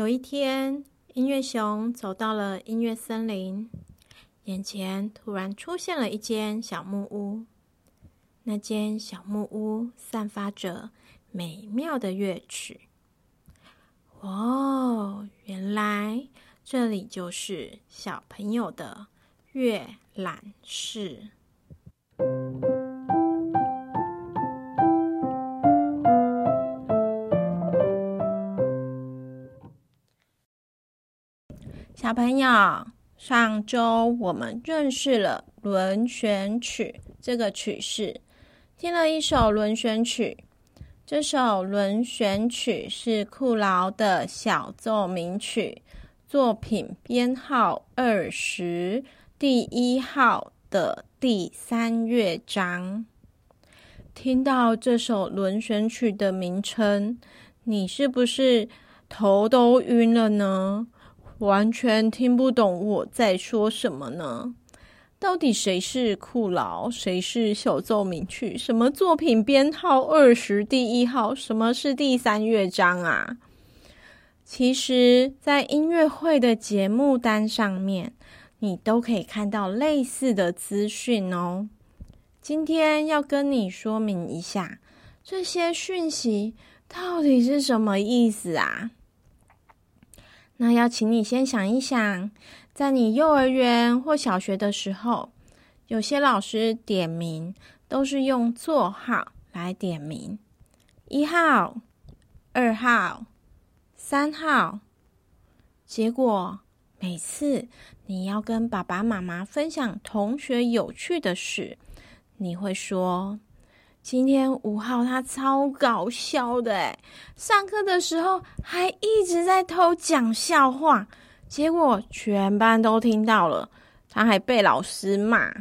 有一天，音乐熊走到了音乐森林，眼前突然出现了一间小木屋。那间小木屋散发着美妙的乐曲。哦，原来这里就是小朋友的阅览室。小朋友，上周我们认识了轮旋曲这个曲式，听了一首轮旋曲。这首轮旋曲是库劳的小奏鸣曲，作品编号二十，第一号的第三乐章。听到这首轮旋曲的名称，你是不是头都晕了呢？完全听不懂我在说什么呢？到底谁是库劳？谁是小奏鸣曲？什么作品编号二十第一号？什么是第三乐章啊？其实，在音乐会的节目单上面，你都可以看到类似的资讯哦。今天要跟你说明一下，这些讯息到底是什么意思啊？那要请你先想一想，在你幼儿园或小学的时候，有些老师点名都是用座号来点名，一号、二号、三号。结果每次你要跟爸爸妈妈分享同学有趣的事，你会说。今天五号他超搞笑的诶，上课的时候还一直在偷讲笑话，结果全班都听到了，他还被老师骂。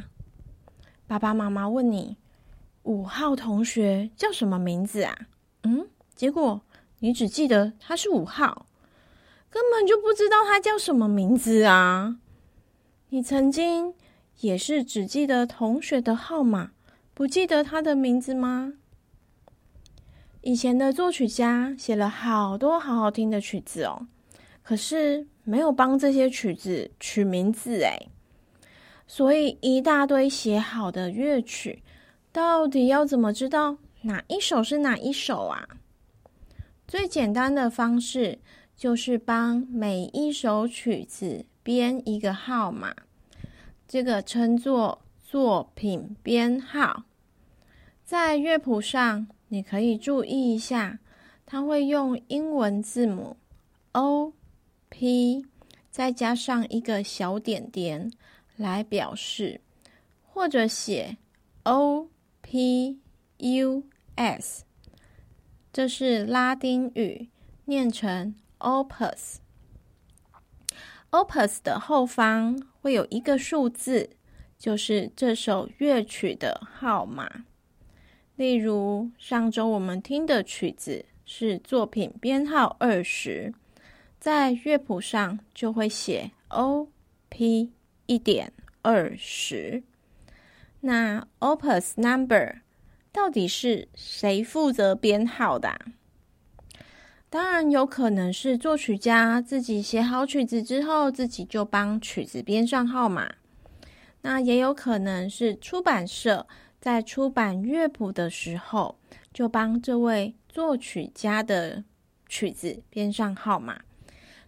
爸爸妈妈问你，五号同学叫什么名字啊？嗯，结果你只记得他是五号，根本就不知道他叫什么名字啊。你曾经也是只记得同学的号码。不记得他的名字吗？以前的作曲家写了好多好好听的曲子哦，可是没有帮这些曲子取名字诶，所以一大堆写好的乐曲，到底要怎么知道哪一首是哪一首啊？最简单的方式就是帮每一首曲子编一个号码，这个称作作品编号。在乐谱上，你可以注意一下，它会用英文字母 O、P，再加上一个小点点来表示，或者写 O、P、U、S，这是拉丁语，念成 Opus。Opus 的后方会有一个数字，就是这首乐曲的号码。例如，上周我们听的曲子是作品编号二十，在乐谱上就会写 O.P. 一点二十。那 Opus Number 到底是谁负责编号的啊？当然有可能是作曲家自己写好曲子之后，自己就帮曲子编上号码。那也有可能是出版社。在出版乐谱的时候，就帮这位作曲家的曲子编上号码。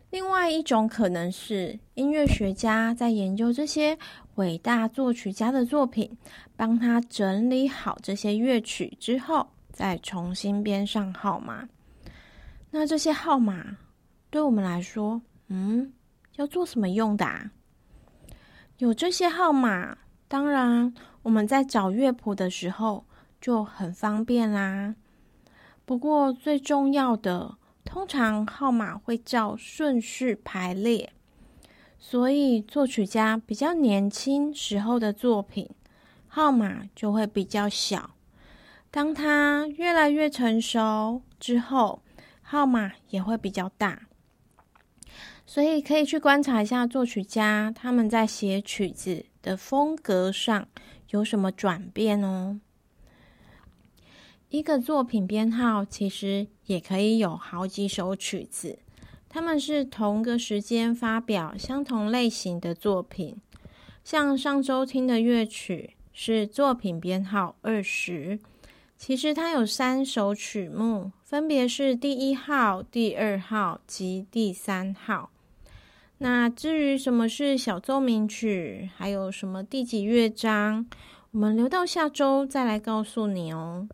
另外一种可能是音乐学家在研究这些伟大作曲家的作品，帮他整理好这些乐曲之后，再重新编上号码。那这些号码对我们来说，嗯，要做什么用的啊？有这些号码，当然。我们在找乐谱的时候就很方便啦。不过最重要的，通常号码会照顺序排列，所以作曲家比较年轻时候的作品，号码就会比较小。当他越来越成熟之后，号码也会比较大。所以可以去观察一下作曲家他们在写曲子的风格上。有什么转变哦？一个作品编号其实也可以有好几首曲子，他们是同个时间发表相同类型的作品。像上周听的乐曲是作品编号二十，其实它有三首曲目，分别是第一号、第二号及第三号。那至于什么是小奏鸣曲，还有什么第几乐章，我们留到下周再来告诉你哦。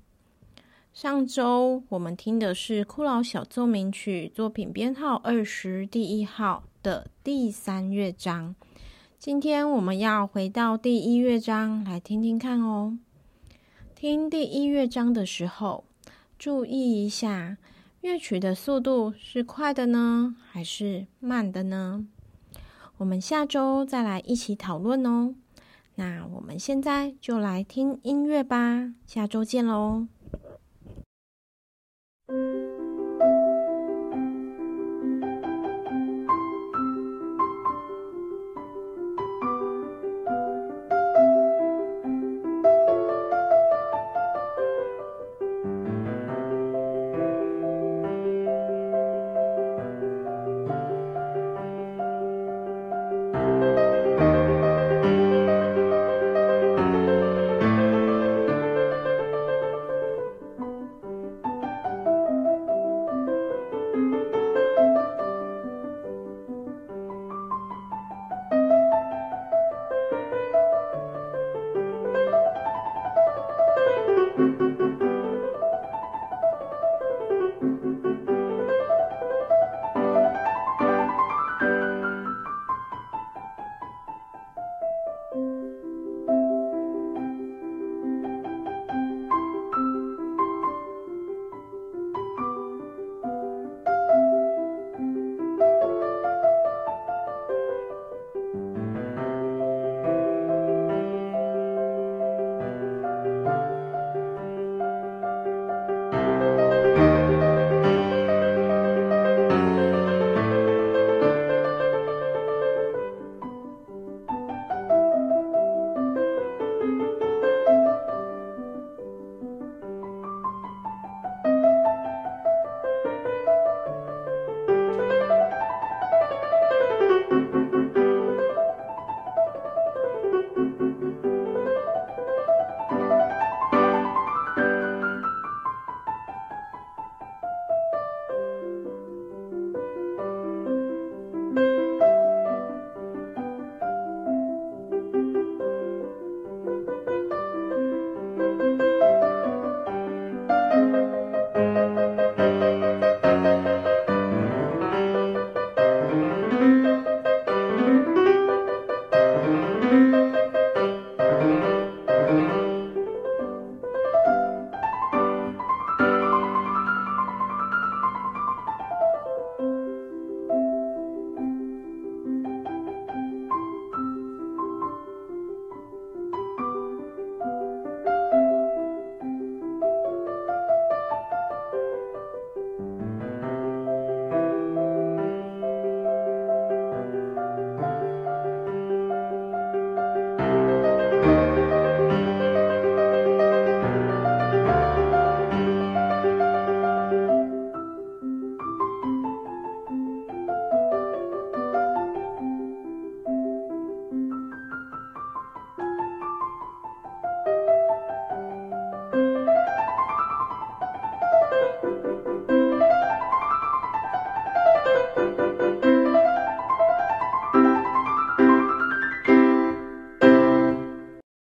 上周我们听的是《库劳小奏鸣曲》作品编号二十第一号的第三乐章。今天我们要回到第一乐章来听听看哦。听第一乐章的时候，注意一下乐曲的速度是快的呢，还是慢的呢？我们下周再来一起讨论哦。那我们现在就来听音乐吧，下周见喽。